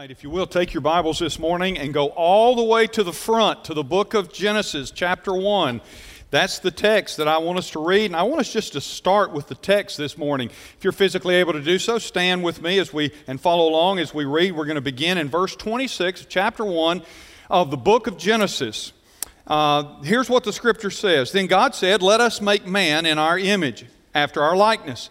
right, if you will, take your Bibles this morning and go all the way to the front to the book of Genesis, chapter 1. That's the text that I want us to read, and I want us just to start with the text this morning. If you're physically able to do so, stand with me as we and follow along as we read. We're going to begin in verse 26, chapter 1 of the book of Genesis. Uh, here's what the scripture says Then God said, Let us make man in our image, after our likeness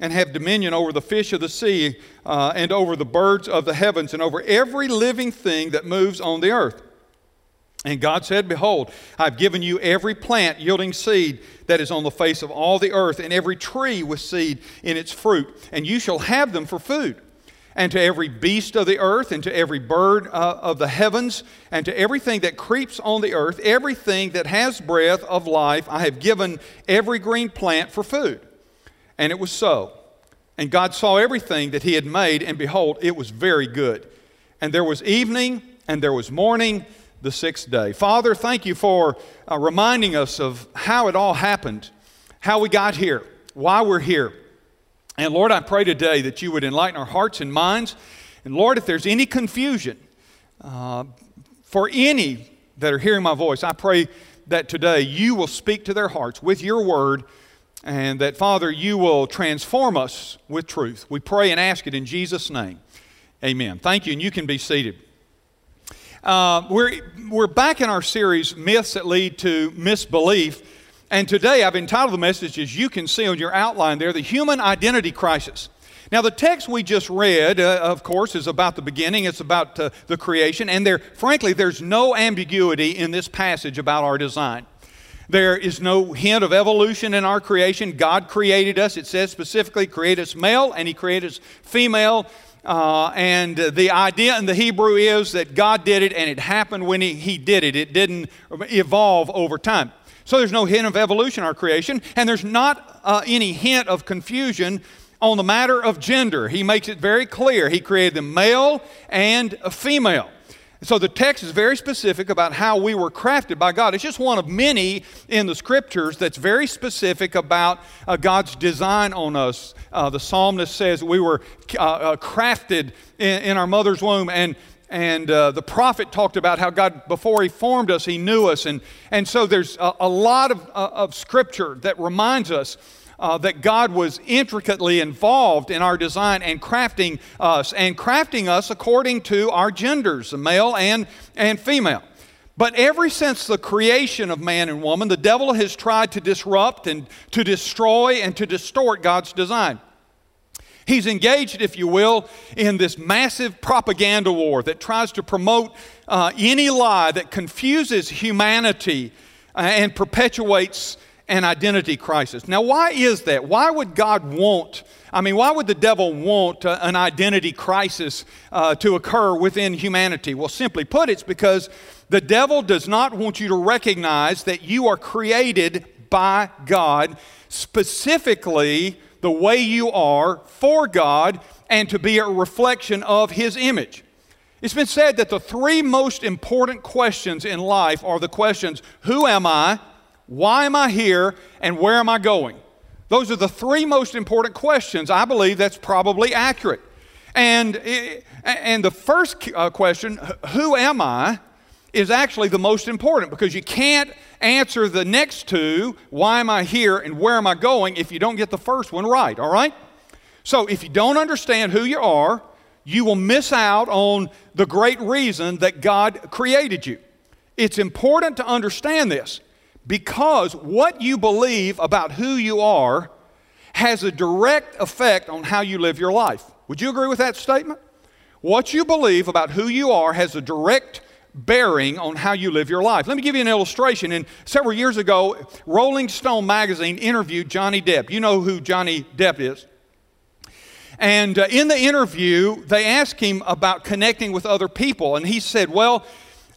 and have dominion over the fish of the sea, uh, and over the birds of the heavens, and over every living thing that moves on the earth. And God said, Behold, I've given you every plant yielding seed that is on the face of all the earth, and every tree with seed in its fruit, and you shall have them for food and to every beast of the earth, and to every bird uh, of the heavens, and to everything that creeps on the earth, everything that has breath of life, I have given every green plant for food. And it was so. And God saw everything that He had made, and behold, it was very good. And there was evening, and there was morning, the sixth day. Father, thank you for uh, reminding us of how it all happened, how we got here, why we're here. And Lord, I pray today that you would enlighten our hearts and minds. And Lord, if there's any confusion uh, for any that are hearing my voice, I pray that today you will speak to their hearts with your word and that, Father, you will transform us with truth. We pray and ask it in Jesus' name. Amen. Thank you, and you can be seated. Uh, we're, we're back in our series, Myths That Lead to Misbelief. And today I've entitled the message, as you can see on your outline there, The Human Identity Crisis. Now, the text we just read, uh, of course, is about the beginning. It's about uh, the creation. And there, frankly, there's no ambiguity in this passage about our design. There is no hint of evolution in our creation. God created us. It says specifically, create us male, and He created us female. Uh, and the idea in the Hebrew is that God did it, and it happened when he, he did it. It didn't evolve over time. So there's no hint of evolution in our creation, and there's not uh, any hint of confusion on the matter of gender. He makes it very clear. He created them male and female. So the text is very specific about how we were crafted by God. It's just one of many in the scriptures that's very specific about uh, God's design on us. Uh, the psalmist says we were uh, uh crafted in, in, our mother's womb, and and uh, the prophet talked about how God, before He formed us, He knew us. And, and so there's a, a lot of, uh, of scripture that reminds us uh, that God was intricately involved in our design and crafting us, and crafting us according to our genders, male and, and female. But ever since the creation of man and woman, the devil has tried to disrupt and to destroy and to distort God's design. He's engaged, if you will, in this massive propaganda war that tries to promote uh, any lie that confuses humanity uh, and perpetuates an identity crisis. Now, why is that? Why would God want, I mean, why would the devil want uh, an identity crisis uh, to occur within humanity? Well, simply put, it's because the devil does not want you to recognize that you are created by God specifically the way you are for God and to be a reflection of His image. It's been said that the three most important questions in life are the questions Who am I? Why am I here? And where am I going? Those are the three most important questions. I believe that's probably accurate. And, and the first uh, question, Who am I? is actually the most important because you can't answer the next two, why am I here and where am I going, if you don't get the first one right, all right? So if you don't understand who you are, you will miss out on the great reason that God created you. It's important to understand this because what you believe about who you are has a direct effect on how you live your life. Would you agree with that statement? What you believe about who you are has a direct bearing on how you live your life. Let me give you an illustration. And several years ago, Rolling Stone magazine interviewed Johnny Depp. You know who Johnny Depp is. And uh, in the interview, they asked him about connecting with other people. And he said, Well,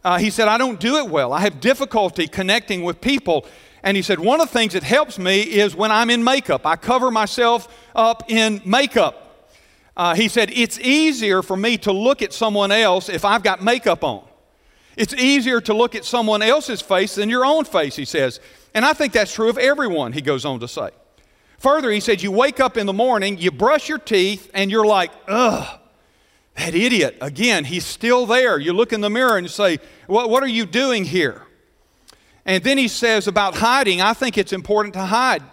uh, he said, I don't do it well. I have difficulty connecting with people. And he said, One of the things that helps me is when I'm in makeup. I cover myself up in makeup. Uh, he said, It's easier for me to look at someone else if I've got makeup on. It's easier to look at someone else's face than your own face, he says. And I think that's true of everyone, he goes on to say. Further, he said, You wake up in the morning, you brush your teeth, and you're like, ugh, that idiot. Again, he's still there. You look in the mirror and say, What, what are you doing here? And then he says about hiding, I think it's important to hide.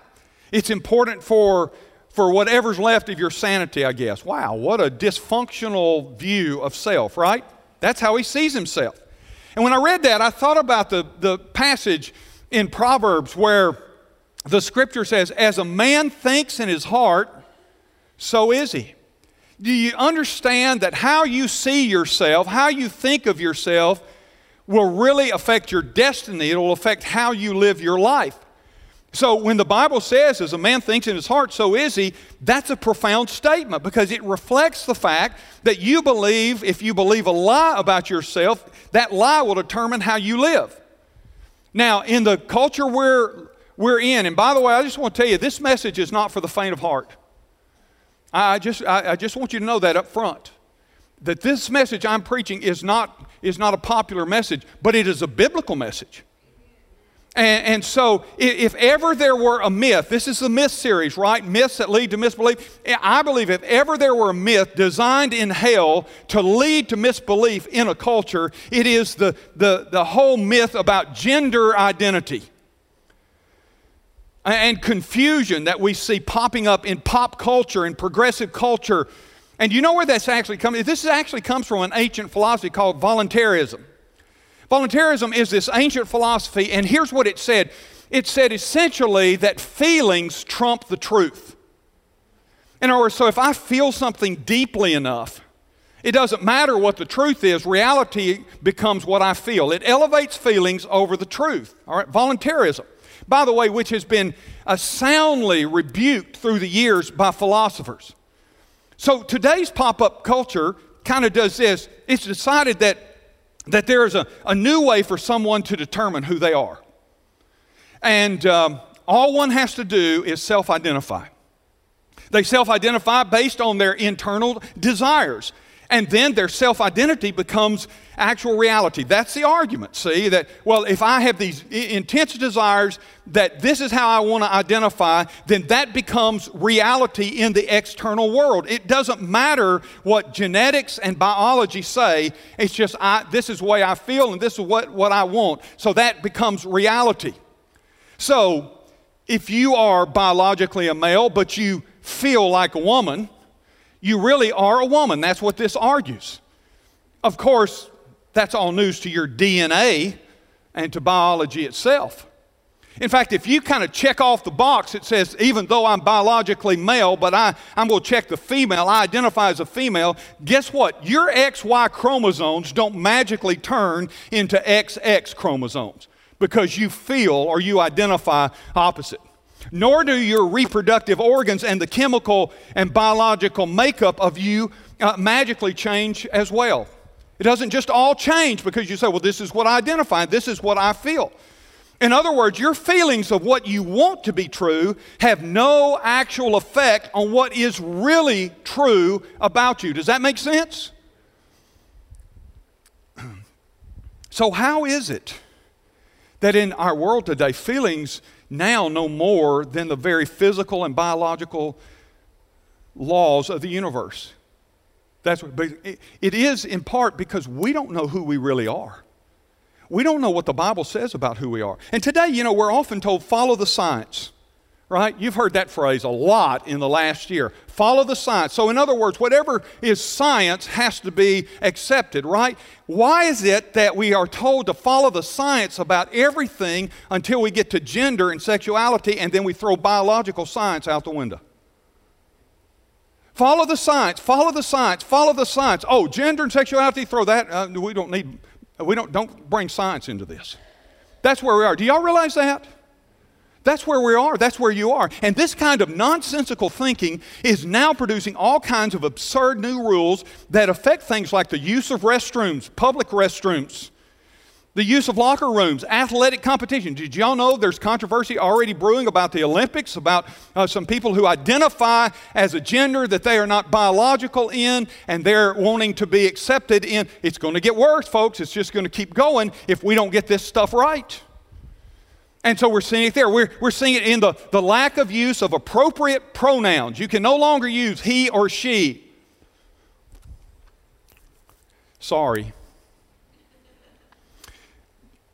It's important for, for whatever's left of your sanity, I guess. Wow, what a dysfunctional view of self, right? That's how he sees himself. And when I read that, I thought about the, the passage in Proverbs where the scripture says, As a man thinks in his heart, so is he. Do you understand that how you see yourself, how you think of yourself, will really affect your destiny? It will affect how you live your life. So when the Bible says, as a man thinks in his heart, so is he, that's a profound statement because it reflects the fact that you believe, if you believe a lie about yourself, that lie will determine how you live. Now, in the culture we're, we're in, and by the way, I just want to tell you, this message is not for the faint of heart. I just, I, I just want you to know that up front. That this message I'm preaching is not, is not a popular message, but it is a biblical message. And, and, so, if ever there were a myth, this is the myth series, right? Myths that lead to misbelief. I believe if ever there were a myth designed in hell to lead to misbelief in a culture, it is the, the, the whole myth about gender identity and confusion that we see popping up in pop culture and progressive culture. And you know where that's actually coming? This actually comes from an ancient philosophy called voluntarism. Voluntarism is this ancient philosophy, and here's what it said it said essentially that feelings trump the truth. In other words, so if I feel something deeply enough, it doesn't matter what the truth is, reality becomes what I feel. It elevates feelings over the truth. All right, voluntarism. By the way, which has been uh, soundly rebuked through the years by philosophers. So today's pop up culture kind of does this it's decided that that there is a, a new way for someone to determine who they are. And um, all one has to do is self identify. They self identify based on their internal desires. And then their self identity becomes actual reality. That's the argument, see? That, well, if I have these intense desires that this is how I want to identify, then that becomes reality in the external world. It doesn't matter what genetics and biology say, it's just I, this is the way I feel and this is what, what I want. So that becomes reality. So, if you are biologically a male, but you feel like a woman, you really are a woman. That's what this argues. Of course, that's all news to your DNA and to biology itself. In fact, if you kind of check off the box that says, even though I'm biologically male, but I, I'm going to check the female, I identify as a female, guess what? Your XY chromosomes don't magically turn into XX chromosomes because you feel or you identify opposite nor do your reproductive organs and the chemical and biological makeup of you uh, magically change as well. It doesn't just all change because you say, well, this is what I identify, this is what I feel. In other words, your feelings of what you want to be true have no actual effect on what is really true about you. Does that make sense? So, how is it that in our world today, feelings now no more than the very physical and biological laws of the universe. That's what, but it, it is in part because we don't know who we really are. We don't know what the Bible says about who we are. And today, you know, we're often told follow the science right? You've heard that phrase a lot in the last year. Follow the science. So, in other words, whatever is science has to be accepted, right? Why is it that we are told to follow the science about everything until we get to gender and sexuality and then we throw biological science out the window? Follow the science, follow the science, follow the science. Oh, gender and sexuality, throw that. Uh, we don't need, we don't, don't bring science into this. That's where we are. Do y'all realize that? That's where we are. That's where you are. And this kind of nonsensical thinking is now producing all kinds of absurd new rules that affect things like the use of restrooms, public restrooms, The use of locker rooms, athletic competition. Did y'all know there's controversy already brewing about the Olympics, about uh, some people who identify as a gender that they are not biological in and they're wanting to be accepted in? It's going to get worse, folks. It's just going to keep going if we don't get this stuff right. And so we're seeing it there. We're, we're seeing it in the, the lack of use of appropriate pronouns. You can no longer use he or she. Sorry.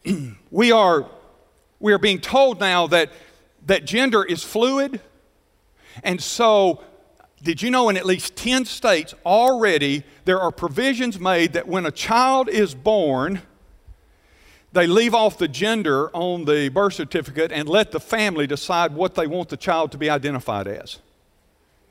we are we are being told now that that gender is fluid and so did you know in at least 10 states already there are provisions made that when a child is born they leave off the gender on the birth certificate and let the family decide what they want the child to be identified as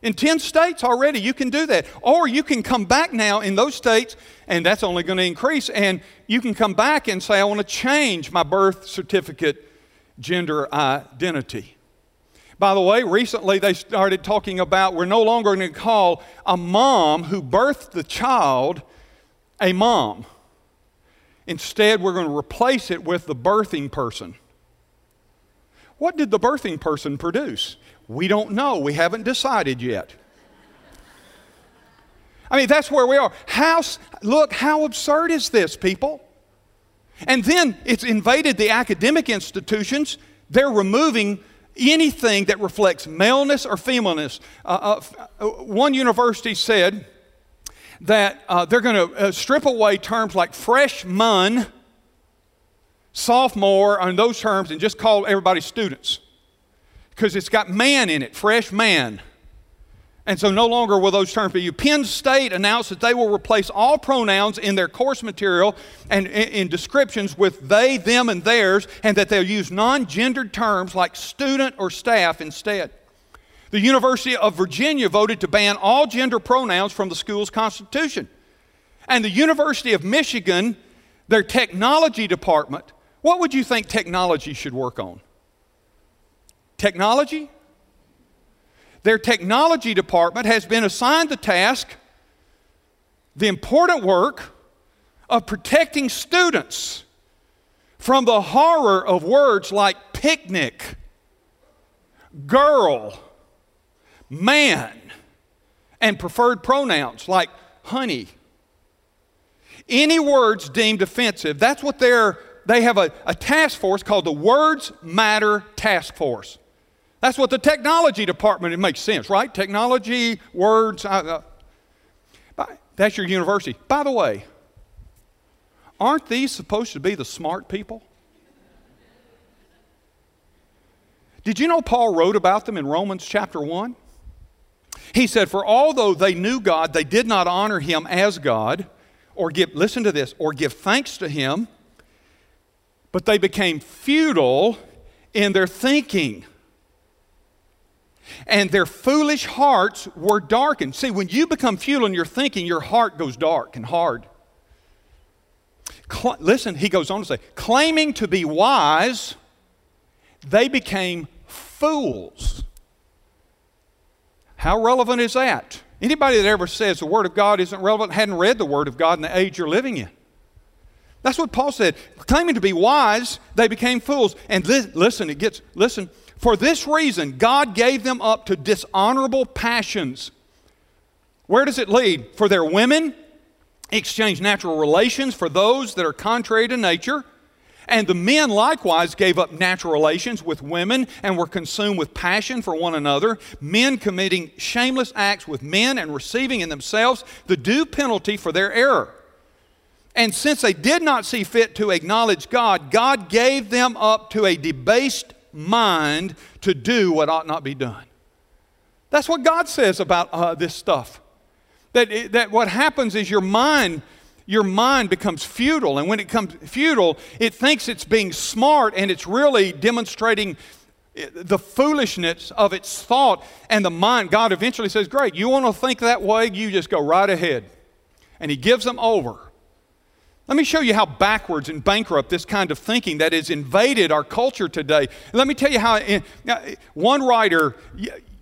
in 10 states already, you can do that. Or you can come back now in those states, and that's only going to increase, and you can come back and say, I want to change my birth certificate gender identity. By the way, recently they started talking about we're no longer going to call a mom who birthed the child a mom. Instead, we're going to replace it with the birthing person. What did the birthing person produce? We don't know. We haven't decided yet. I mean, that's where we are. How, look, how absurd is this, people? And then it's invaded the academic institutions. They're removing anything that reflects maleness or femaleness. Uh, uh, one university said that uh, they're going to uh, strip away terms like freshman, sophomore, and those terms, and just call everybody students because it's got man in it, fresh man. And so no longer will those terms be used. Penn State announced that they will replace all pronouns in their course material and in descriptions with they, them, and theirs, and that they'll use non gendered terms like student or staff instead. The University of Virginia voted to ban all gender pronouns from the school's constitution. And the University of Michigan, their technology department, what would you think technology should work on? Technology? Their technology department has been assigned the task, the important work of protecting students from the horror of words like picnic, girl, man, and preferred pronouns like honey. Any words deemed offensive, that's what they're, they have a, a task force called the Words Matter Task Force. That's what the technology department, it makes sense, right? Technology, words. Uh, uh, that's your university. By the way, aren't these supposed to be the smart people? Did you know Paul wrote about them in Romans chapter 1? He said, For although they knew God, they did not honor him as God, or give, listen to this, or give thanks to him, but they became futile in their thinking and their foolish hearts were darkened. See, when you become futile in your thinking, your heart goes dark and hard. Cl- listen, he goes on to say, claiming to be wise, they became fools. How relevant is that? Anybody that ever says the Word of God isn't relevant hadn't read the Word of God in the age you're living in. That's what Paul said. Claiming to be wise, they became fools. And li- listen, it gets, listen, for this reason, God gave them up to dishonorable passions. Where does it lead? For their women, exchange natural relations for those that are contrary to nature. And the men likewise gave up natural relations with women and were consumed with passion for one another, men committing shameless acts with men and receiving in themselves the due penalty for their error. And since they did not see fit to acknowledge God, God gave them up to a debased mind to do what ought not be done. That's what God says about uh, this stuff. That, that what happens is your mind your mind becomes futile and when it becomes futile it thinks it's being smart and it's really demonstrating eh, the foolishness of its thought and the mind. God eventually says great you want to think that way? You just go right ahead. And he gives them over. Let me show you how backwards and bankrupt this kind of thinking that has invaded our culture today. Let me tell you how eh, one writer,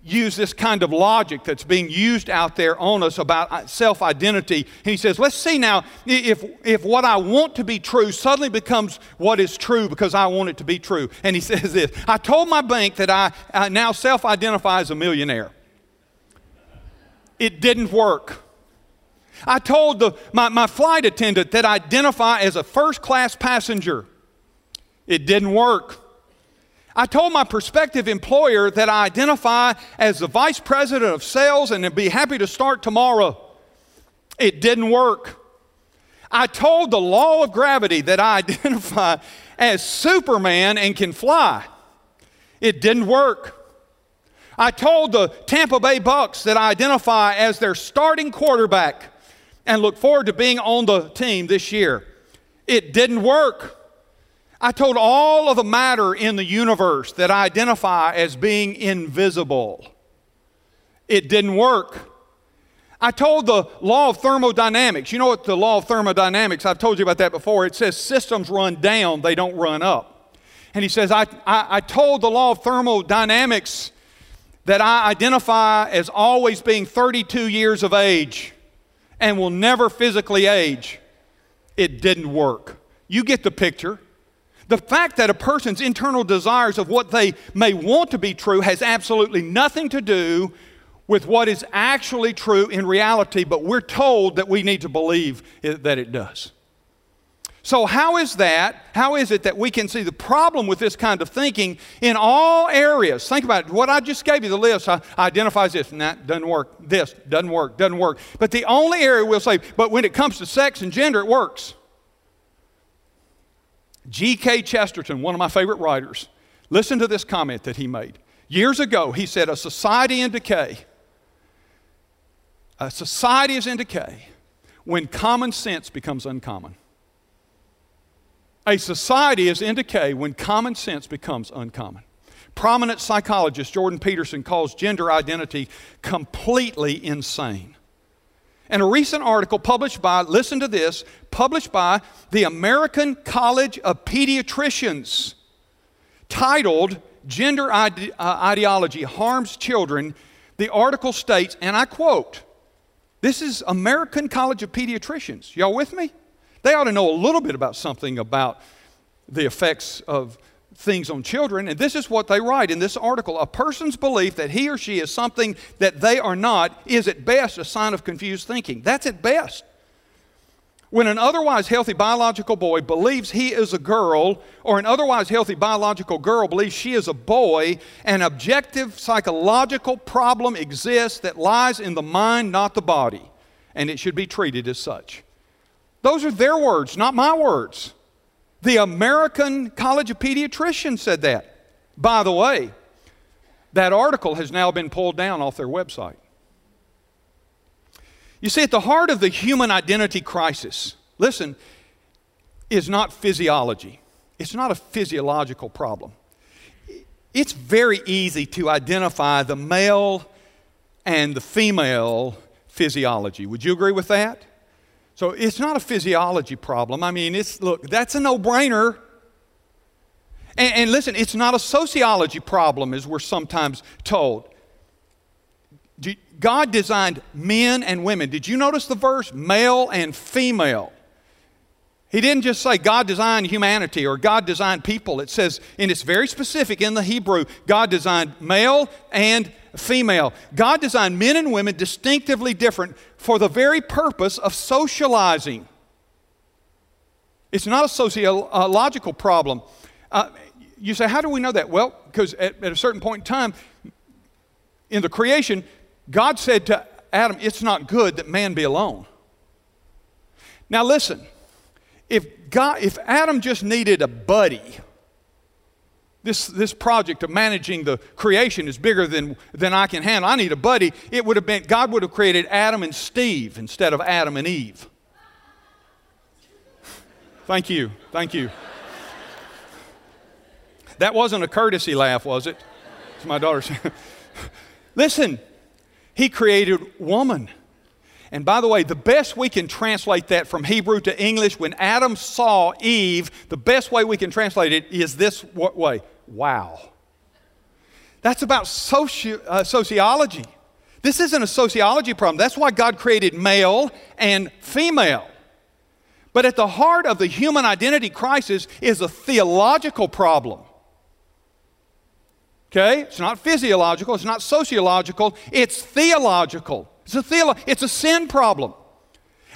use this kind of logic that's being used out there on us about uh, self identity. He says, let's see now if, if what I want to be true suddenly becomes what is true because I want it to be true. And he says this I told my bank that I, I now self identify as a millionaire. It didn't work. I told the, my, my flight attendant that I identify as a first class passenger. It didn't work. I told my prospective employer that I identify as the vice president of sales and be happy to start tomorrow. It didn't work. I told the law of gravity that I identify as Superman and can fly. It didn't work. I told the Tampa Bay Bucs that I identify as their starting quarterback and look forward to being on the team this year. It didn't work. I told all of the matter in the universe that I identify as being invisible. It didn't work. I told the law of thermodynamics. You know what the law of thermodynamics, I've told you about that before. It says systems run down, they don't run up. And he says, I, I, I told the law of thermodynamics that I identify as always being 32 years of age and will never physically age. It didn't work. You get the picture. The fact that a person's internal desires of what they may want to be true has absolutely nothing to do with what is actually true in reality, but we're told that we need to believe it, that it does. So, how is that? How is it that we can see the problem with this kind of thinking in all areas? Think about it. What I just gave you the list I, identifies this, and that doesn't work. This doesn't work, doesn't work. But the only area we'll say, but when it comes to sex and gender, it works. G.K. Chesterton, one of my favorite writers, listen to this comment that he made. Years ago, he said, A society in decay, a society is in decay when common sense becomes uncommon. A society is in decay when common sense becomes uncommon. Prominent psychologist Jordan Peterson calls gender identity completely insane. And a recent article published by, listen to this, published by the American College of Pediatricians, titled Gender Ide- uh, Ideology Harms Children. The article states, and I quote, this is American College of Pediatricians. Y'all with me? They ought to know a little bit about something about the effects of things on children. And this is what they write in this article A person's belief that he or she is something that they are not is at best a sign of confused thinking. That's at best. When an otherwise healthy biological boy believes he is a girl, or an otherwise healthy biological girl believes she is a boy, an objective psychological problem exists that lies in the mind, not the body, and it should be treated as such. Those are their words, not my words. The American College of Pediatricians said that. By the way, that article has now been pulled down off their website. You see, at the heart of the human identity crisis, listen, is not physiology. It's not a physiological problem. It's very easy to identify the male and the female physiology. Would you agree with that? So it's not a physiology problem. I mean, it's, look, that's a no brainer. And, and, listen, it's not a sociology problem, as we're sometimes told. God designed men and women. Did you notice the verse? Male and female. He didn't just say God designed humanity or God designed people. It says, and it's very specific in the Hebrew God designed male and female. God designed men and women distinctively different for the very purpose of socializing. It's not a sociological problem. Uh, you say, how do we know that? Well, because at, at a certain point in time in the creation, God said to Adam, It's not good that man be alone. Now, listen, if, God, if Adam just needed a buddy, this, this project of managing the creation is bigger than, than I can handle. I need a buddy. It would have been, God would have created Adam and Steve instead of Adam and Eve. Thank you. Thank you. That wasn't a courtesy laugh, was it? It's my daughter Listen, he created woman. And by the way, the best we can translate that from Hebrew to English, when Adam saw Eve, the best way we can translate it is this way wow. That's about soci- uh, sociology. This isn't a sociology problem. That's why God created male and female. But at the heart of the human identity crisis is a theological problem. Okay? It's not physiological, it's not sociological, it's theological. It's a, theolo- it's a sin problem.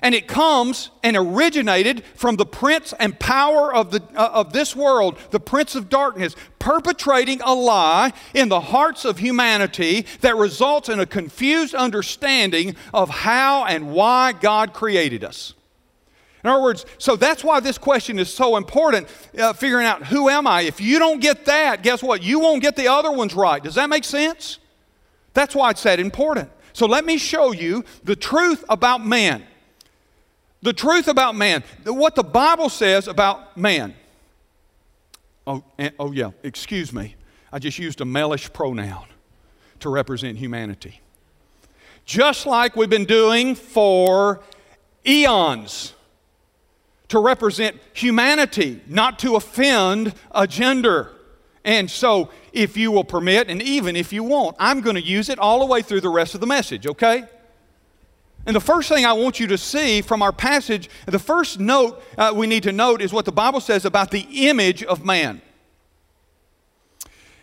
And it comes and originated from the prince and power of, the, uh, of this world, the prince of darkness, perpetrating a lie in the hearts of humanity that results in a confused understanding of how and why God created us. In other words, so that's why this question is so important, uh, figuring out who am I. If you don't get that, guess what? You won't get the other ones right. Does that make sense? That's why it's that important. So let me show you the truth about man. The truth about man, what the Bible says about man. Oh, oh yeah, excuse me. I just used a malish pronoun to represent humanity. Just like we've been doing for eons to represent humanity, not to offend a gender. And so, if you will permit, and even if you won't, I'm going to use it all the way through the rest of the message, okay? And the first thing I want you to see from our passage, the first note uh, we need to note is what the Bible says about the image of man.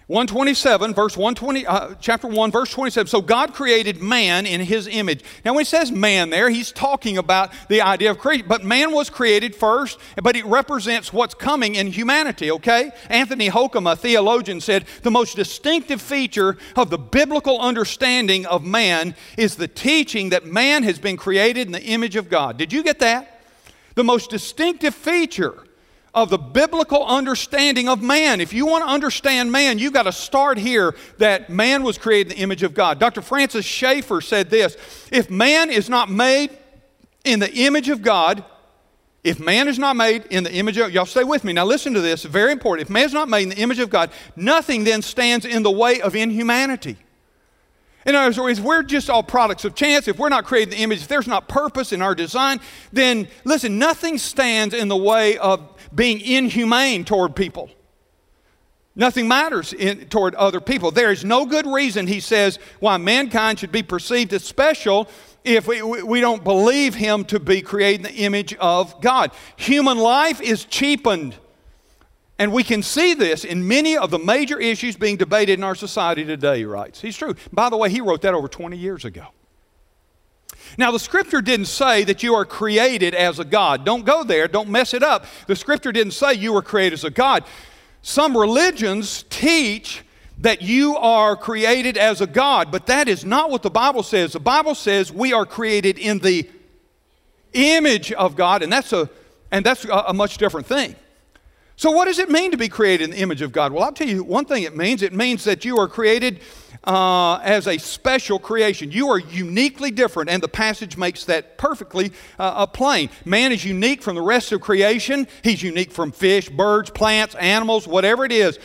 127, verse 120, uh, chapter 1, verse 27. So God created man in his image. Now, when he says man there, he's talking about the idea of creation. But man was created first, but it represents what's coming in humanity, okay? Anthony Hoekema, a theologian, said the most distinctive feature of the biblical understanding of man is the teaching that man has been created in the image of God. Did you get that? The most distinctive feature of the biblical understanding of man. If you want to understand man, you've got to start here that man was created in the image of God. Dr. Francis Schaeffer said this If man is not made in the image of God, if man is not made in the image of y'all stay with me now listen to this very important if man is not made in the image of god nothing then stands in the way of inhumanity in other words, we're just all products of chance. If we're not creating the image, if there's not purpose in our design, then listen, nothing stands in the way of being inhumane toward people. Nothing matters in, toward other people. There is no good reason, he says, why mankind should be perceived as special if we, we don't believe him to be created in the image of God. Human life is cheapened. And we can see this in many of the major issues being debated in our society today, he writes. He's true. By the way, he wrote that over 20 years ago. Now, the scripture didn't say that you are created as a God. Don't go there, don't mess it up. The scripture didn't say you were created as a God. Some religions teach that you are created as a God, but that is not what the Bible says. The Bible says we are created in the image of God, and that's a, and that's a, a much different thing. So, what does it mean to be created in the image of God? Well, I'll tell you one thing it means. It means that you are created uh, as a special creation. You are uniquely different, and the passage makes that perfectly uh, plain. Man is unique from the rest of creation, he's unique from fish, birds, plants, animals, whatever it is.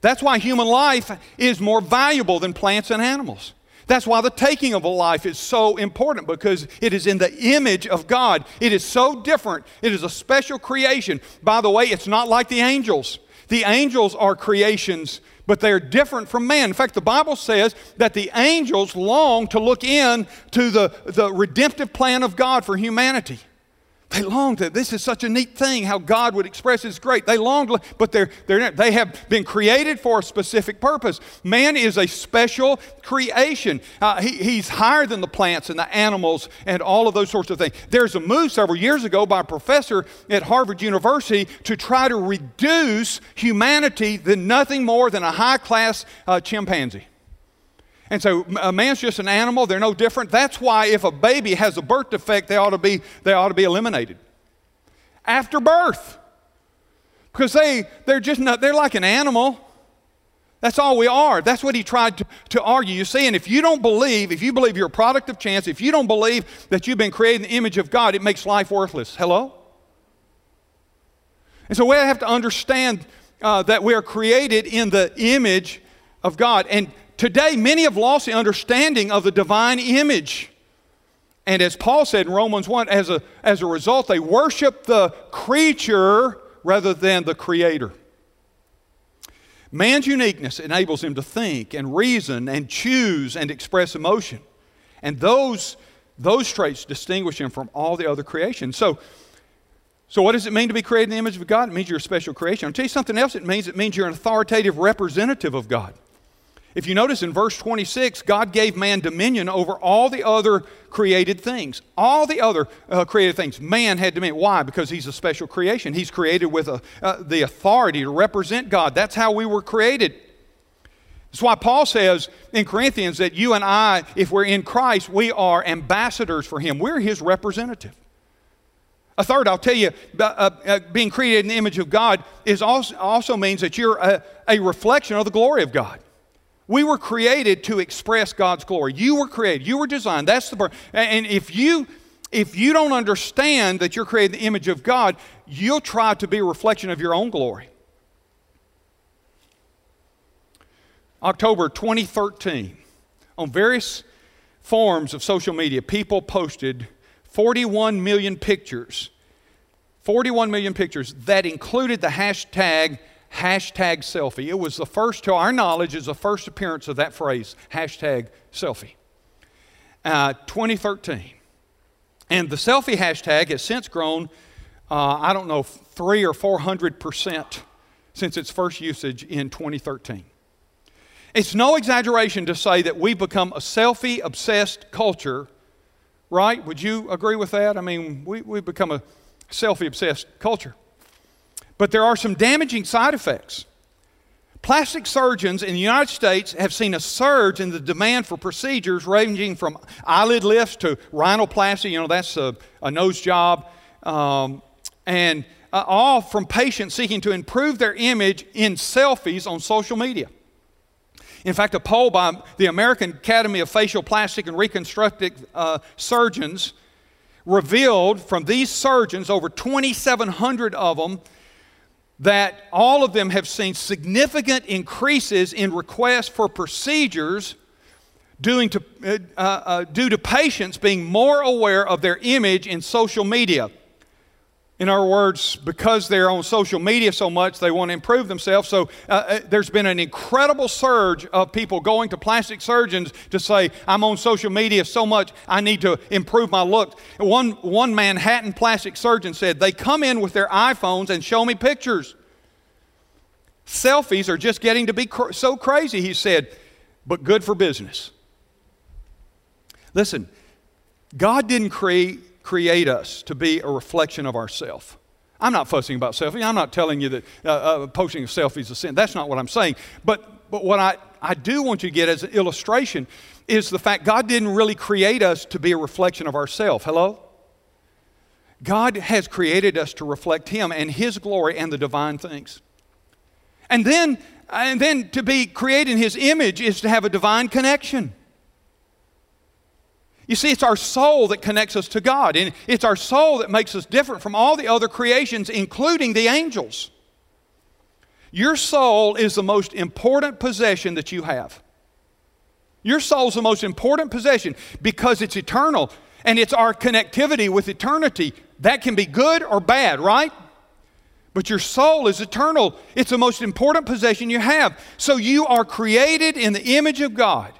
That's why human life is more valuable than plants and animals. That's why the taking of a life is so important because it is in the image of God. It is so different. It is a special creation. By the way, it's not like the angels. The angels are creations, but they're different from man. In fact, the Bible says that the angels long to look in to the, the redemptive plan of God for humanity. They long to, this is such a neat thing how God would express His great. They long but they're, they're, they have been created for a specific purpose. Man is a special creation. Uh, he, he's higher than the plants and the animals and all of those sorts of things. There's a move several years ago by a professor at Harvard University to try to reduce humanity to nothing more than a high class uh, chimpanzee. And so a man's just an animal, they're no different. That's why if a baby has a birth defect, they ought to be, they ought to be eliminated. After birth. Because they, they're just not, they're like an animal. That's all we are. That's what he tried to, to argue. You see, and if you don't believe, if you believe you're a product of chance, if you don't believe that you've been created in the image of God, it makes life worthless. Hello? And so we have to understand uh, that we are created in the image of God. And Today, many have lost the understanding of the divine image. And as Paul said in Romans 1, as a, as a result, they worship the creature rather than the creator. Man's uniqueness enables him to think and reason and choose and express emotion. And those, those traits distinguish him from all the other creation. So, so, what does it mean to be created in the image of God? It means you're a special creation. I'll tell you something else it means. It means you're an authoritative representative of God. If you notice in verse 26, God gave man dominion over all the other created things. All the other uh, created things. Man had dominion. Why? Because he's a special creation. He's created with a, uh, the authority to represent God. That's how we were created. That's why Paul says in Corinthians that you and I, if we're in Christ, we are ambassadors for him. We're his representative. A third, I'll tell you, uh, uh, being created in the image of God is also, also means that you're a, a reflection of the glory of God. We were created to express God's glory. You were created. You were designed. That's the. And if you if you don't understand that you're created in the image of God, you'll try to be a reflection of your own glory. October 2013, on various forms of social media, people posted 41 million pictures. 41 million pictures that included the hashtag hashtag selfie. It was the first, to our knowledge, is the first appearance of that phrase, hashtag selfie. Uh, 2013. And the selfie hashtag has since grown, uh, I don't know, three or 400% since its first usage in 2013. It's no exaggeration to say that we've become a selfie obsessed culture, right? Would you agree with that? I mean, we, we've become a selfie obsessed culture. But there are some damaging side effects. Plastic surgeons in the United States have seen a surge in the demand for procedures ranging from eyelid lifts to rhinoplasty, you know, that's a, a nose job, um, and uh, all from patients seeking to improve their image in selfies on social media. In fact, a poll by the American Academy of Facial Plastic and Reconstructive uh, Surgeons revealed from these surgeons, over 2,700 of them, that all of them have seen significant increases in requests for procedures due to, uh, uh, due to patients being more aware of their image in social media. In other words, because they're on social media so much, they want to improve themselves. So uh, uh, there's been an incredible surge of people going to plastic surgeons to say, I'm on social media so much, I need to improve my look. One, one Manhattan plastic surgeon said, They come in with their iPhones and show me pictures. Selfies are just getting to be cr- so crazy, he said, but good for business. Listen, God didn't create create us to be a reflection of ourself. I'm not fussing about selfies. I'm not telling you that uh, uh, posting a selfie is a sin. That's not what I'm saying. But, but what I, I do want you to get as an illustration is the fact God didn't really create us to be a reflection of ourselves. Hello? God has created us to reflect Him and His glory and the divine things. And then, and then to be created in His image is to have a divine connection. You see, it's our soul that connects us to God, and it's our soul that makes us different from all the other creations, including the angels. Your soul is the most important possession that you have. Your soul is the most important possession because it's eternal and it's our connectivity with eternity. That can be good or bad, right? But your soul is eternal. It's the most important possession you have. So you are created in the image of God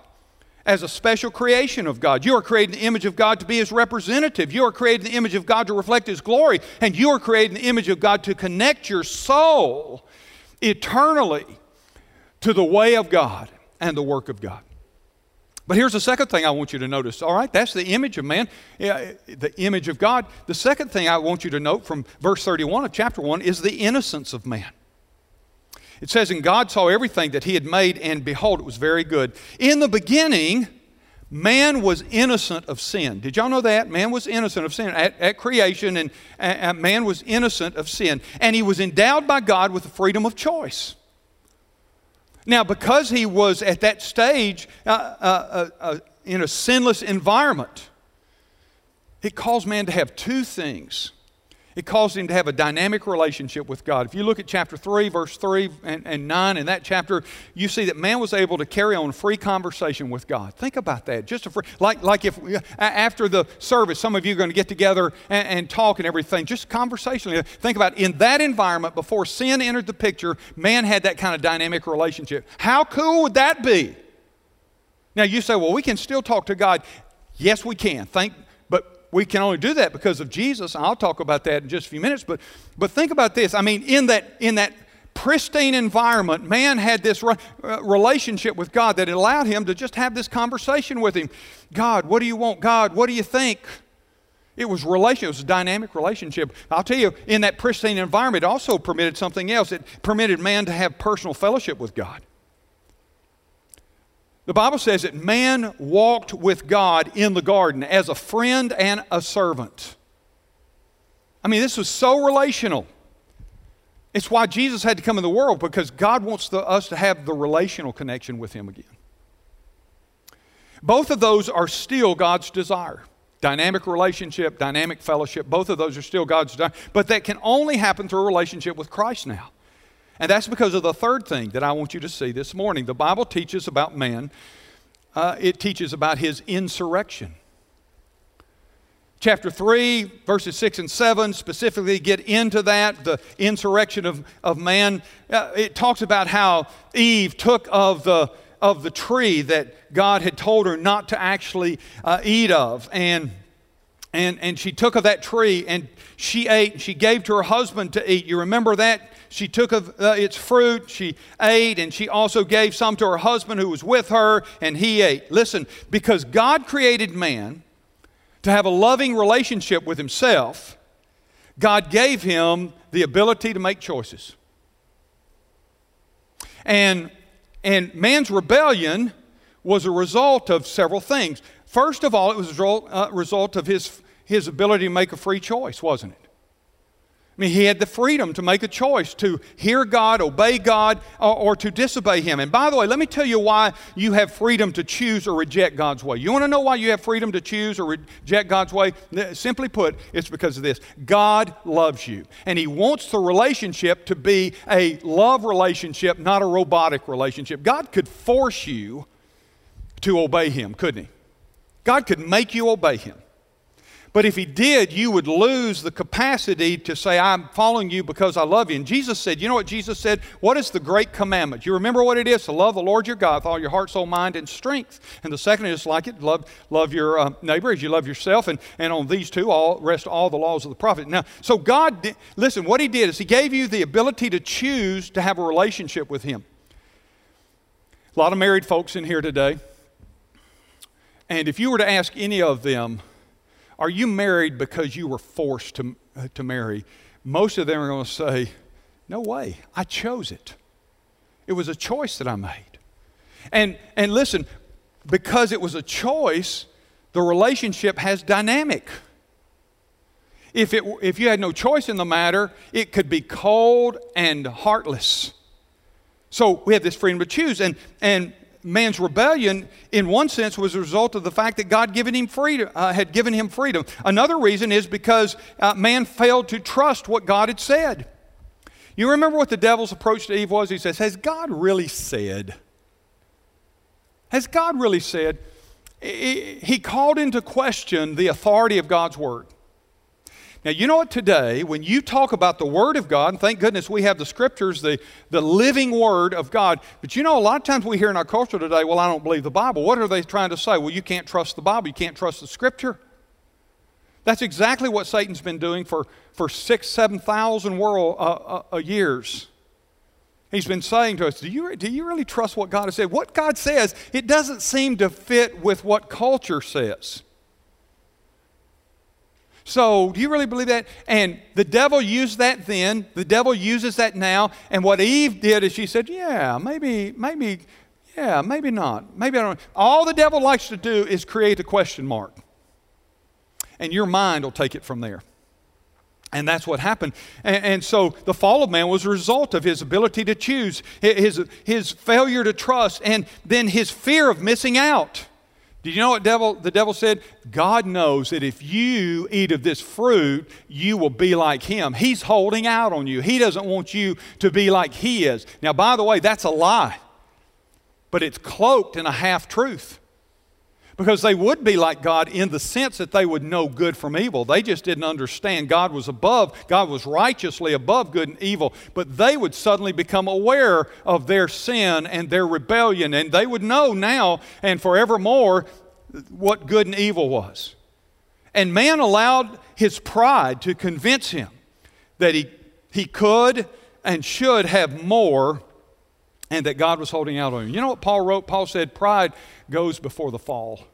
as a special creation of God. You are created in the image of God to be His representative. You are created in the image of God to reflect His glory. And you are created in the image of God to connect your soul eternally to the way of God and the work of God. But here's the second thing I want you to notice. All right, that's the image of man, the image of God. The second thing I want you to note from verse 31 of chapter 1 is the innocence of man. It says, And God saw everything that he had made, and behold, it was very good. In the beginning, man was innocent of sin. Did y'all know that? Man was innocent of sin at, at creation, and uh, man was innocent of sin. And he was endowed by God with the freedom of choice. Now, because he was at that stage uh, uh, uh in a sinless environment, it caused man to have two things it caused him to have a dynamic relationship with God. If you look at chapter 3, verse 3 and, and 9, in that chapter, you see that man was able to carry on free conversation with God. Think about that. Just a free, like, like if after the service, some of you are going to get together and, and talk and everything, just conversationally. Think about in that environment, before sin entered the picture, man had that kind of dynamic relationship. How cool would that be? Now you say, well, we can still talk to God. Yes, we can. Thank, we can only do that because of Jesus. I'll talk about that in just a few minutes. But, but think about this. I mean, in that, in that pristine environment, man had this re- uh, relationship with God that allowed him to just have this conversation with him. God, what do you want? God, what do you think? It was relation. It was a dynamic relationship. I'll tell you, in that pristine environment, it also permitted something else. It permitted man to have personal fellowship with God. The Bible says that man walked with God in the garden as a friend and a servant. I mean, this was so relational. It's why Jesus had to come in the world because God wants the, us to have the relational connection with Him again. Both of those are still God's desire. Dynamic relationship, dynamic fellowship, both of those are still God's desire. But that can only happen through a relationship with Christ now. And that's because of the third thing that I want you to see this morning. The Bible teaches about man, uh, it teaches about his insurrection. Chapter 3, verses 6 and 7 specifically get into that, the insurrection of, of man. Uh, it talks about how Eve took of the, of the tree that God had told her not to actually uh, eat of. And and, and she took of that tree and she ate and she gave to her husband to eat. You remember that? She took of uh, its fruit, she ate, and she also gave some to her husband who was with her, and he ate. Listen, because God created man to have a loving relationship with himself, God gave him the ability to make choices. And, and man's rebellion was a result of several things. First of all, it was a result, uh, of his, his ability to make a free choice, wasn't it? I mean, he had the freedom to make a choice to hear God, obey God, or, or, to disobey Him. And by the way, let me tell you why you have freedom to choose or reject God's way. You want to know why you have freedom to choose or reject God's way? Simply put, it's because of this God loves you, and He wants the relationship to be a love relationship, not a robotic relationship. God could force you to obey Him, couldn't He? God could make you obey Him. But if he did, you would lose the capacity to say, I'm following you because I love you. And Jesus said, You know what Jesus said? What is the great commandment? You remember what it is? To love the Lord your God with all your heart, soul, mind, and strength. And the second is like it love, love your uh, neighbor as you love yourself. And, and on these two all rest all the laws of the prophet. Now, so God, listen, what he did is he gave you the ability to choose to have a relationship with him. A lot of married folks in here today. And if you were to ask any of them, are you married because you were forced to, uh, to marry? Most of them are going to say, No way, I chose it. It was a choice that I made. And, and listen, because it was a choice, the relationship has dynamic. If, it, if you had no choice in the matter, it could be cold and heartless. So we have this freedom to choose. And, and man's rebellion, in one sense, was a result of the fact that God given him freedom, uh, had given him freedom. Another reason is because uh, man failed to trust what God had said. You remember what the devil's approach to Eve was? He says, Has God really said? Has God really said? He called into question the authority of God's word. Now, you know what, today, when you talk about the Word of God, and thank goodness we have the Scriptures, the, the living Word of God, but you know, a lot of times we hear in our culture today, well, I don't believe the Bible. What are they trying to say? Well, you can't trust the Bible, you can't trust the Scripture. That's exactly what Satan's been doing for, for six, 7,000 world, uh, uh, uh, years. He's been saying to us, do you, do you really trust what God has said? What God says, it doesn't seem to fit with what culture says. So, do you really believe that? And the devil used that then, the devil uses that now. And what Eve did is she said, Yeah, maybe, maybe, yeah, maybe not. Maybe I don't. All the devil likes to do is create a question mark. And your mind will take it from there. And that's what happened. And, and, so the fall of man was a result of his ability to choose, his, his failure to trust, and then his fear of missing out. Did you know what devil, the devil said? God knows that if you eat of this fruit, you will be like him. He's holding out on you. He doesn't want you to be like he is. Now, by the way, that's a lie, but it's cloaked in a half truth because they would be like God in the sense that they would know good from evil. They just didn't understand God was above, God was righteously above good and evil, but they would suddenly become aware of their sin and their rebellion, and they would know now and forevermore what good and evil was. And man allowed his pride to convince him that he, he could and should have more and that God was holding out on him. You know what Paul wrote? Paul said, Pride goes before the fall.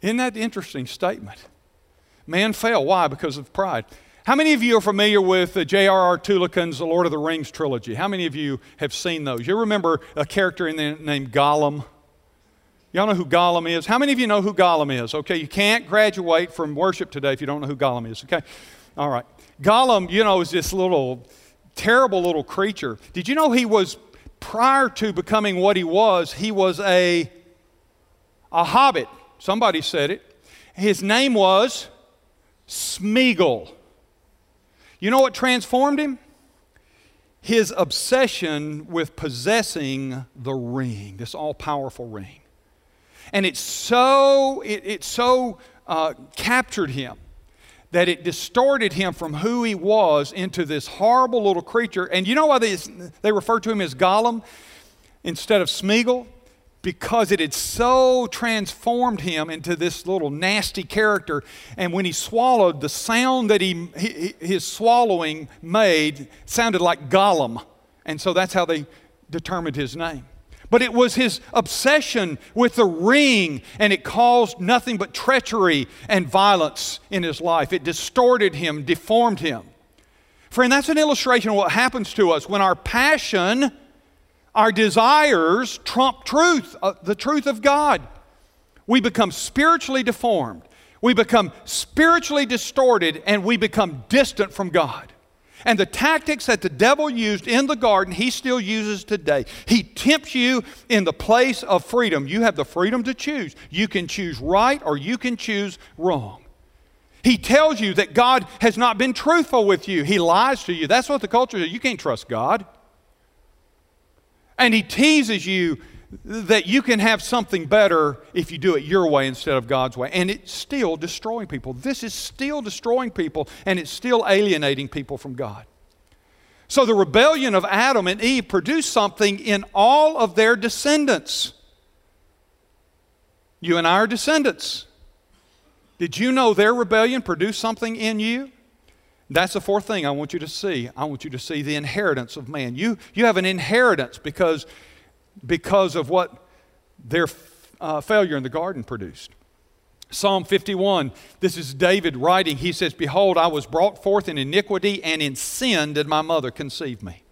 Isn't that an interesting statement? Man fell. Why? Because of pride. How many of you are familiar with J.R.R. Tolkien's The Lord of the Rings trilogy? How many of you have seen those? You remember a character in there named Gollum? Y'all know who Gollum is? How many of you know who Gollum is? Okay, you can't graduate from worship today if you don't know who Gollum is, okay? All right. Gollum, you know, is this little terrible little creature. Did you know he was, prior to becoming what he was, he was a, a hobbit. Somebody said it. His name was Smeagol. You know what transformed him? His obsession with possessing the ring, this all powerful ring. And it so, it, it so uh, captured him that it distorted him from who he was into this horrible little creature. And you know why they, they refer to him as Gollum instead of Smeagol? Because it had so transformed him into this little nasty character. And when he swallowed, the sound that he, he his swallowing made sounded like Gollum. And so that's how they determined his name. But it was his obsession with the ring, and it caused nothing but treachery and violence in his life. It distorted him, deformed him. Friend, that's an illustration of what happens to us when our passion, our desires trump truth, uh, the truth of God. We become spiritually deformed, we become spiritually distorted, and we become distant from God. And the tactics that the devil used in the garden, he still uses today. He tempts you in the place of freedom. You have the freedom to choose. You can choose right or you can choose wrong. He tells you that God has not been truthful with you. He lies to you. That's what the culture is. You can't trust God. And he teases you that you can have something better if you do it your way instead of God's way. And it's still destroying people. This is still destroying people, and it's still alienating people from God. So the rebellion of Adam and Eve produced something in all of their descendants. You and I are descendants. Did you know their rebellion produced something in you? That's the fourth thing I want you to see. I want you to see the inheritance of man. You, you have an inheritance because because of what their uh, failure in the garden produced. Psalm 51, this is David writing. He says, Behold, I was brought forth in iniquity, and in sin did my mother conceive me.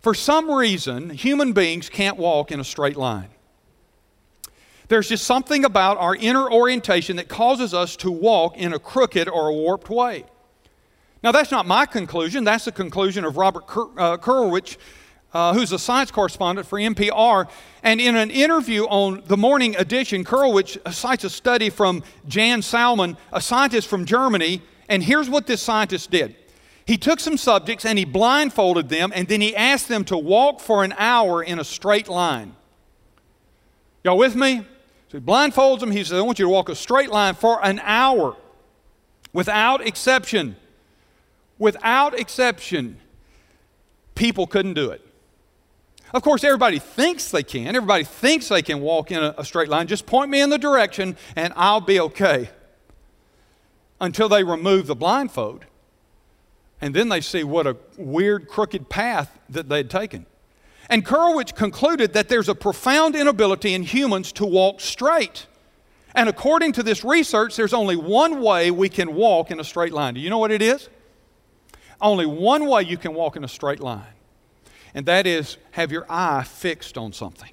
For some reason, human beings can't walk in a straight line. There's just something about our inner orientation that causes us to walk in a crooked or a warped way. Now, that's not my conclusion. That's the conclusion of Robert Kur- uh, uh, who's a science correspondent for NPR. And in an interview on the morning edition, Krulwich cites a study from Jan Souman, a scientist from Germany. And here's what this scientist did he took some subjects and he blindfolded them, and then he asked them to walk for an hour in a straight line. Y'all with me? So he blindfolds them. He says, I want you to walk a straight line for an hour without exception. Without exception, people couldn't do it. Of course, everybody thinks they can. Everybody thinks they can walk in a, a, straight line. Just point me in the direction and I'll be okay. Until they remove the blindfold. And then they see what a weird, crooked path that they'd taken. And Krulwich concluded that there's a profound inability in humans to walk straight. And according to this research, there's only one way we can walk in a straight line. Do you know what it is? Only one way you can walk in a straight line and that is have your eye fixed on something.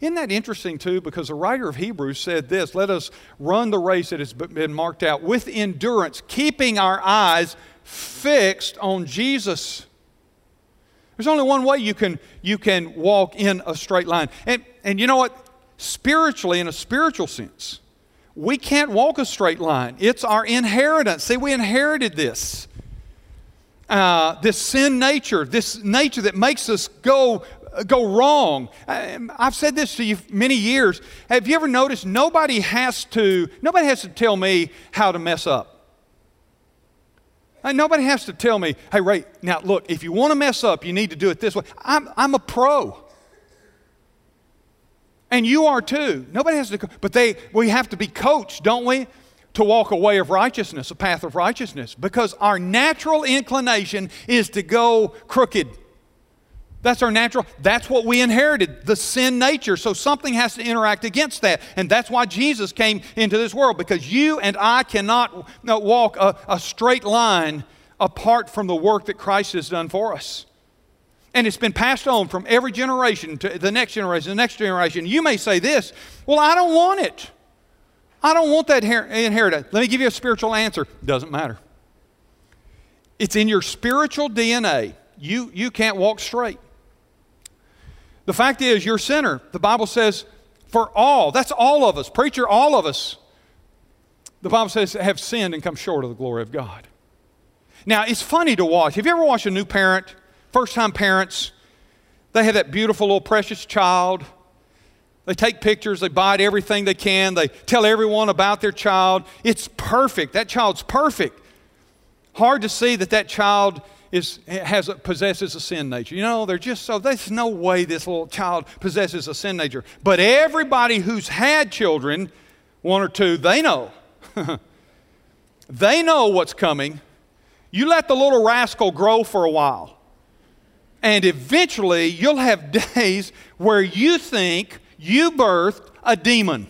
Isn't that interesting, too? Because the writer of Hebrews said this let us run the race that has been marked out with endurance, keeping our eyes fixed on Jesus. There's only one way you can, you can walk in a straight line. And, and you know what? Spiritually, in a spiritual sense, we can't walk a straight line. It's our inheritance. See, we inherited this. Uh, this sin nature, this nature that makes us go go wrong. I've said this to you many years. Have you ever noticed nobody has to nobody has to tell me how to mess up? Nobody has to tell me, hey, Ray, now look, if you want to mess up, you need to do it this way. I'm, I'm a pro. And you are too. Nobody has to, but they, we have to be coached, don't we? To walk a way of righteousness, a path of righteousness, because our natural inclination is to go crooked. That's our natural, that's what we inherited, the sin nature. So something has to interact against that. And that's why Jesus came into this world, because you and I cannot walk a, a straight line apart from the work that Christ has done for us. And it's been passed on from every generation to the next generation, the next generation. You may say this, well, I don't want it. I don't want that inheritance. Let me give you a spiritual answer. Doesn't matter. It's in your spiritual DNA. You, you can't walk straight. The fact is, you're a sinner. The Bible says, for all, that's all of us, preacher, all of us, the Bible says, have sinned and come short of the glory of God. Now, it's funny to watch. Have you ever watched a new parent, first time parents? They have that beautiful little precious child. They take pictures, they buy everything they can, they tell everyone about their child. It's perfect. That child's perfect. Hard to see that that child is, has, possesses a sin nature. You know, they're just so, there's no way this little child possesses a sin nature. But everybody who's had children, one or two, they know. they know what's coming. You let the little rascal grow for a while. And eventually, you'll have days where you think you birthed a demon.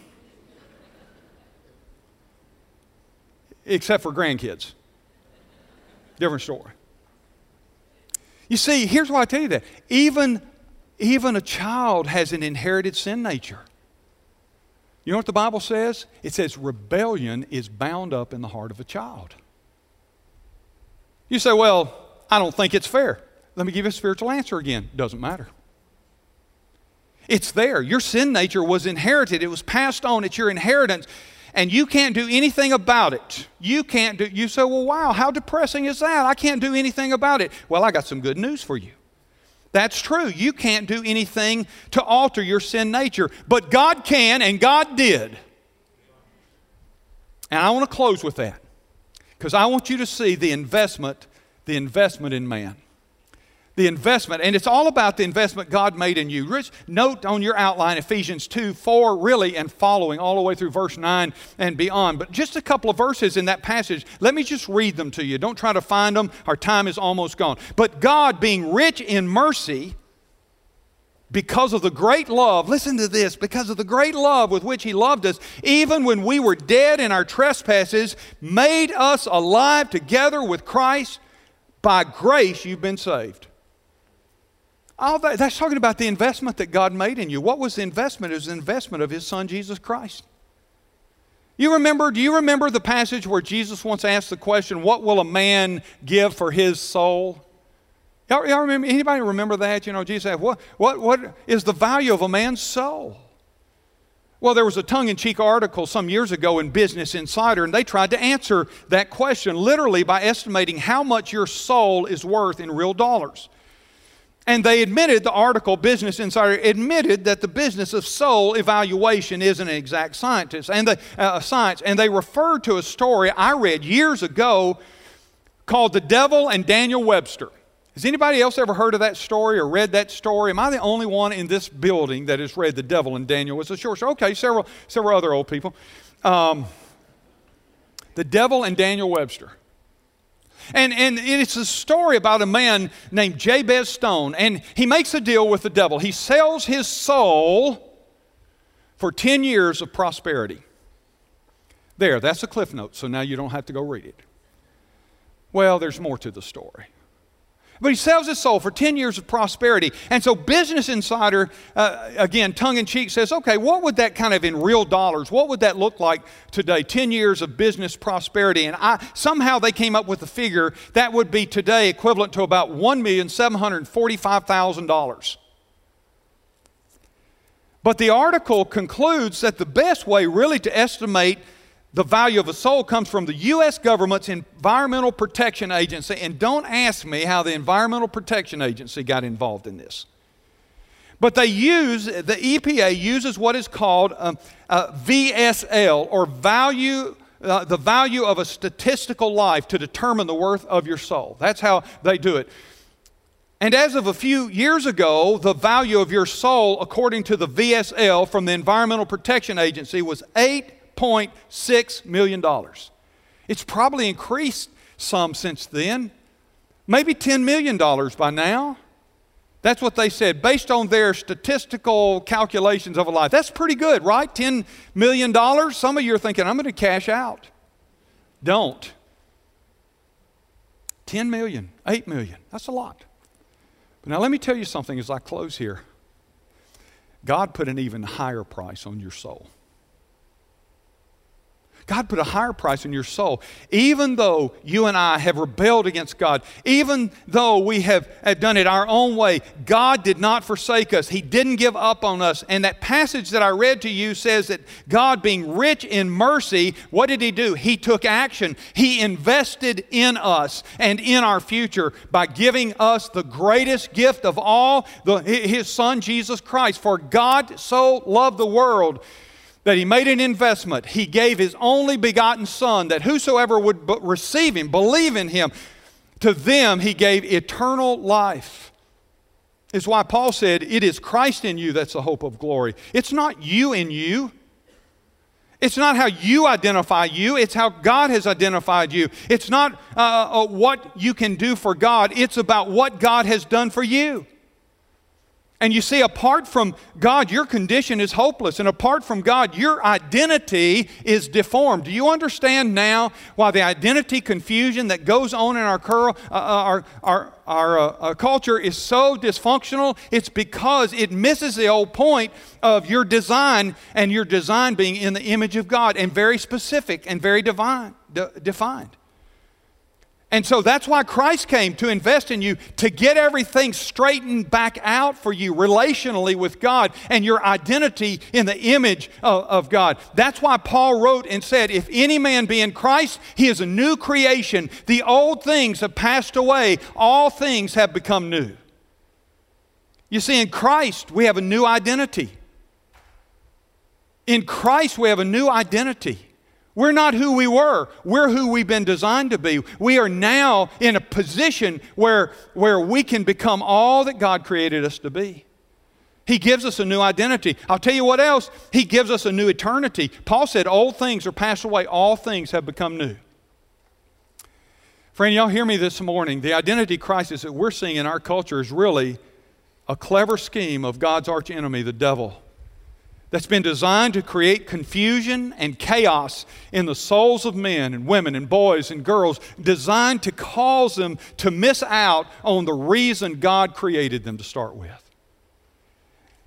Except for grandkids. Different story. You see, here's why I tell you that. Even, even a child has an inherited sin nature. You know what the Bible says? It says rebellion is bound up in the heart of a child. You say, well, I don't think it's fair. Let me give you a spiritual answer again. Doesn't matter. It's there. Your sin nature was inherited, it was passed on, it's your inheritance and you can't do anything about it. You can't do, you say, well, wow, how depressing is that? I can't do anything about it. Well, I got some good news for you. That's true. You can't do anything to alter your sin nature, but God can, and God did. And I want to close with that because I want you to see the investment, the investment in man the investment, and it's all about the investment God made in you. Rich, note on your outline Ephesians 2 4, really, and following all the way through verse 9 and beyond. But just a couple of verses in that passage. Let me just read them to you. Don't try to find them, our time is almost gone. But God, being rich in mercy, because of the great love, listen to this, because of the great love with which He loved us, even when we were dead in our trespasses, made us alive together with Christ. By grace you've been saved. All that, that's talking about the investment that God made in you. What was the investment? It was the investment of His Son, Jesus Christ. You remember, do you remember the passage where Jesus once asked the question, What will a man give for his soul? Y'all, y'all remember, anybody remember that? You know, Jesus said, what, what, what is the value of a man's soul? Well, there was a tongue in cheek article some years ago in Business Insider, and they tried to answer that question literally by estimating how much your soul is worth in real dollars. And they admitted, the article, Business Insider, admitted that the business of soul evaluation isn't an exact scientist and the, uh, science. And they referred to a story I read years ago called The Devil and Daniel Webster. Has anybody else ever heard of that story or read that story? Am I the only one in this building that has read The Devil and Daniel? It's a short story. Okay, several, several other old people. Um, the Devil and Daniel Webster. And, and it's a story about a man named Jabez Stone, and he makes a deal with the devil. He sells his soul for 10 years of prosperity. There, that's a cliff note, so now you don't have to go read it. Well, there's more to the story. But he sells his soul for 10 years of prosperity. And so, Business Insider, uh, again, tongue in cheek, says, okay, what would that kind of in real dollars, what would that look like today? 10 years of business prosperity. And I, somehow they came up with a figure that would be today equivalent to about $1,745,000. But the article concludes that the best way, really, to estimate the value of a soul comes from the U.S. government's Environmental Protection Agency. And don't ask me how the Environmental Protection Agency got involved in this. But they use, the EPA uses what is called um, uh, VSL, or value, uh, the value of a statistical life to determine the worth of your soul. That's how they do it. And as of a few years ago, the value of your soul, according to the VSL from the Environmental Protection Agency, was eight $1.6 million. It's probably increased some since then, maybe $10 million by now. That's what they said, based on their statistical calculations of a life. That's pretty good, right? $10 million. Some of you are thinking, I'm going to cash out. Don't. 10 million, 8 million. That's a lot. But now let me tell you something as I close here. God put an even higher price on your soul. God put a higher price on your soul. Even though you and I have rebelled against God, even though we have, have done it our own way, God did not forsake us. He didn't give up on us. And that passage that I read to you says that God, being rich in mercy, what did He do? He took action. He invested in us and in our future by giving us the greatest gift of all, the, His Son, Jesus Christ. For God so loved the world that he made an investment. He gave his only begotten Son, that whosoever would receive him, believe in him, to them he gave eternal life. It's why Paul said, It is Christ in you that's the hope of glory. It's not you in you. It's not how you identify you, it's how God has identified you. It's not uh, uh, what you can do for God, it's about what God has done for you. And you see, apart from God, your condition is hopeless. And apart from God, your identity is deformed. Do you understand now why the identity confusion that goes on in our, cur- uh, uh our, our, our uh, uh, culture is so dysfunctional? It's because it misses the old point of your design and your design being in the image of God and very specific and very divine, de- defined. And so that's why Christ came to invest in you, to get everything straightened back out for you relationally with God and your identity in the image of, of, God. That's why Paul wrote and said, If any man be in Christ, he is a new creation. The old things have passed away, all things have become new. You see, in Christ, we have a new identity. In Christ, we have a new identity. We're not who we were. We're who we've been designed to be. We are now in a position where, where we can become all that God created us to be. He gives us a new identity. I'll tell you what else. He gives us a new eternity. Paul said, Old things are passed away, all things have become new. Friend, y'all hear me this morning. The identity crisis that we're seeing in our culture is really a clever scheme of God's archenemy, the devil that's been designed to create confusion and chaos in the souls of men and women and boys and girls, designed to cause them to miss out on the reason God created them to start with.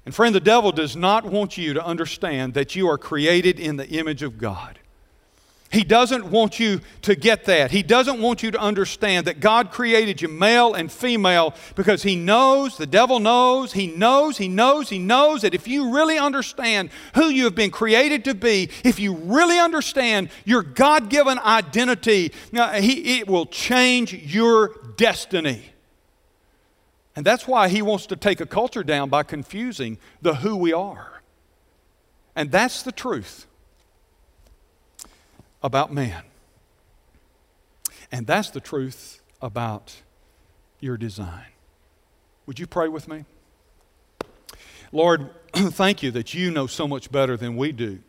And friend, the devil does not want you to understand that you are created in the image of God. He doesn't want you to get that. He doesn't want you to understand that God created you male and female because He knows, the devil knows, He knows, He knows, He knows that if you really understand who you have been created to be, if you really understand your God given identity, uh, he, it will change your destiny. And that's why He wants to take a culture down by confusing the who we are. And that's the truth about man. And that's the truth about your design. Would you pray with me? Lord, thank you that you know so much better than we do.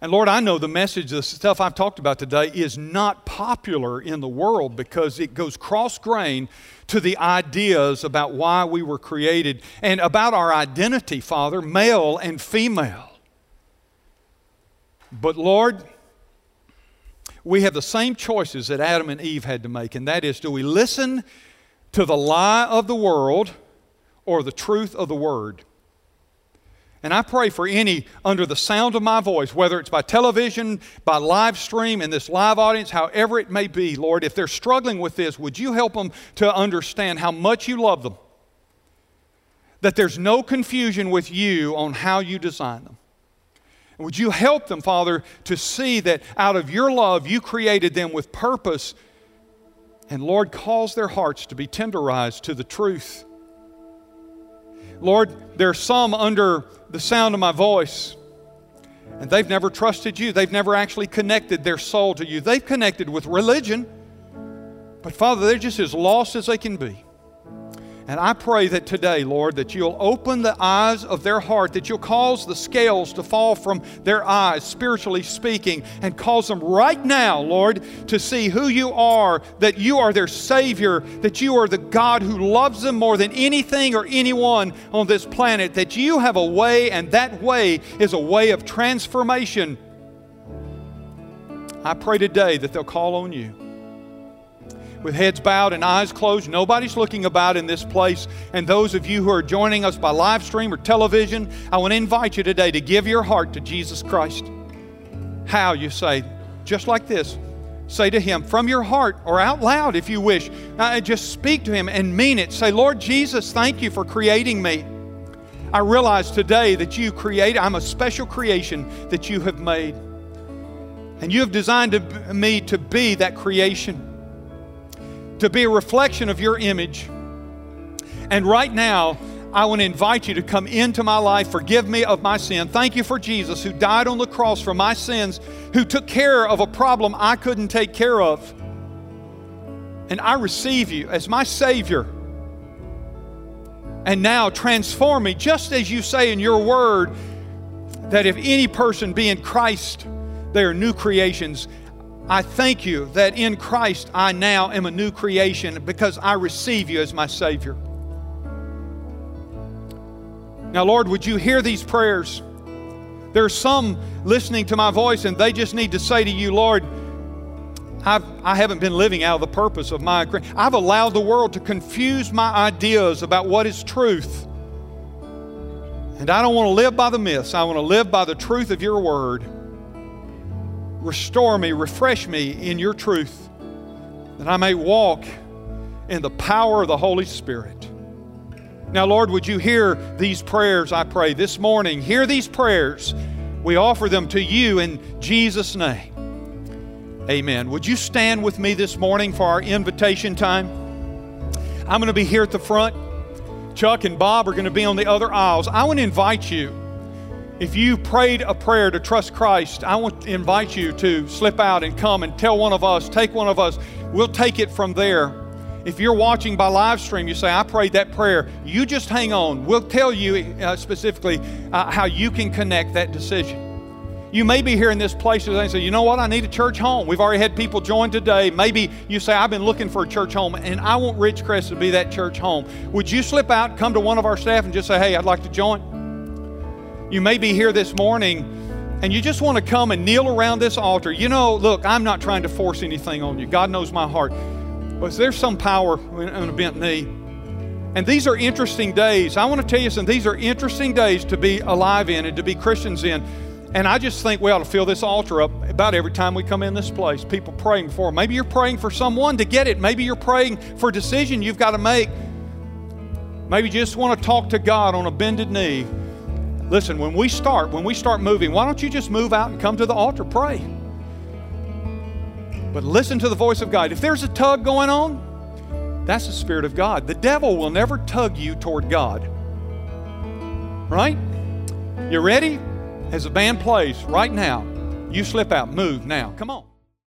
And Lord, I know the message, the stuff I've talked about today, is not popular in the world because it goes cross grain to the ideas about why we were created and about our identity, Father, male and female. But Lord, we have the same choices that Adam and Eve had to make, and that is do we listen to the lie of the world or the truth of the word. And I pray for any under the sound of my voice, whether it's by television, by live stream, in this live audience, however it may be, Lord, if they're struggling with this, would you help them to understand how much you love them? That there's no confusion with you on how you design them. Would you help them, Father, to see that out of your love, you created them with purpose. And Lord, cause their hearts to be tenderized to the truth. Lord, there are some under the sound of my voice, and they've never trusted you. They've never actually connected their soul to you. They've connected with religion, but Father, they're just as lost as they can be. And I pray that today, Lord, that you'll open the eyes of their heart, that you'll cause the scales to fall from their eyes, spiritually speaking, and cause them right now, Lord, to see who you are, that you are their Savior, that you are the God who loves them more than anything or anyone on this planet, that you have a way, and that way is a way of transformation. I pray today that they'll call on you with heads bowed and eyes closed. Nobody's looking about in this place. And those of you who are joining us by live stream or television, I want to invite you today to give your heart to Jesus Christ. How, you say? Just like this. Say to Him from your heart or out loud if you wish. Uh, just speak to Him and mean it. Say, Lord Jesus, thank you for creating me. I realize today that you create, I'm a special creation that you have made. And you have designed me to be that creation to be a reflection of your image. And right now, I want to invite you to come into my life. Forgive me of my sin. Thank you for Jesus who died on the cross for my sins, who took care of a problem I couldn't take care of. And I receive you as my Savior. And now transform me, just as you say in your word, that if any person be in Christ, they are new creations. I thank you that in Christ I now am a new creation because I receive you as my Savior. Now, Lord, would you hear these prayers? There are some listening to my voice and they just need to say to you, Lord, I've, I haven't been living out of the purpose of my. I've allowed the world to confuse my ideas about what is truth. And I don't want to live by the myths. I want to live by the truth of your word. Restore me, refresh me in your truth, that I may walk in the power of the Holy Spirit. Now, Lord, would you hear these prayers, I pray, this morning? Hear these prayers. We offer them to you in Jesus' name. Amen. Would you stand with me this morning for our invitation time? I'm going to be here at the front. Chuck and Bob are going to be on the other aisles. I want to invite you if you prayed a prayer to trust Christ, I want to invite you to slip out and come and tell one of us, take one of us. We'll take it from there. If you're watching by live stream, you say, I prayed that prayer. You just hang on. We'll tell you uh, specifically uh, how you can connect that decision. You may be here in this place today and say, you know what, I need a church home. We've already had people join today. Maybe you say, I've been looking for a church home and I want Ridgecrest to be that church home. Would you slip out, come to one of our staff and just say, hey, I'd like to join? You may be here this morning and you just want to come and kneel around this altar. You know, look, I'm not trying to force anything on you. God knows my heart. But there's some power in a bent knee. And these are interesting days. I want to tell you something. These are interesting days to be alive in and to be Christians in. And I just think we ought to fill this altar up about every time we come in this place. People praying for. Maybe you're praying for someone to get it. Maybe you're praying for a decision you've got to make. Maybe you just want to talk to God on a bended knee. Listen, when we start, when we start moving, why don't you just move out and come to the altar, pray? But listen to the voice of God. If there's a tug going on, that's the Spirit of God. The devil will never tug you toward God. Right? You ready? As the band plays right now, you slip out, move now. Come on.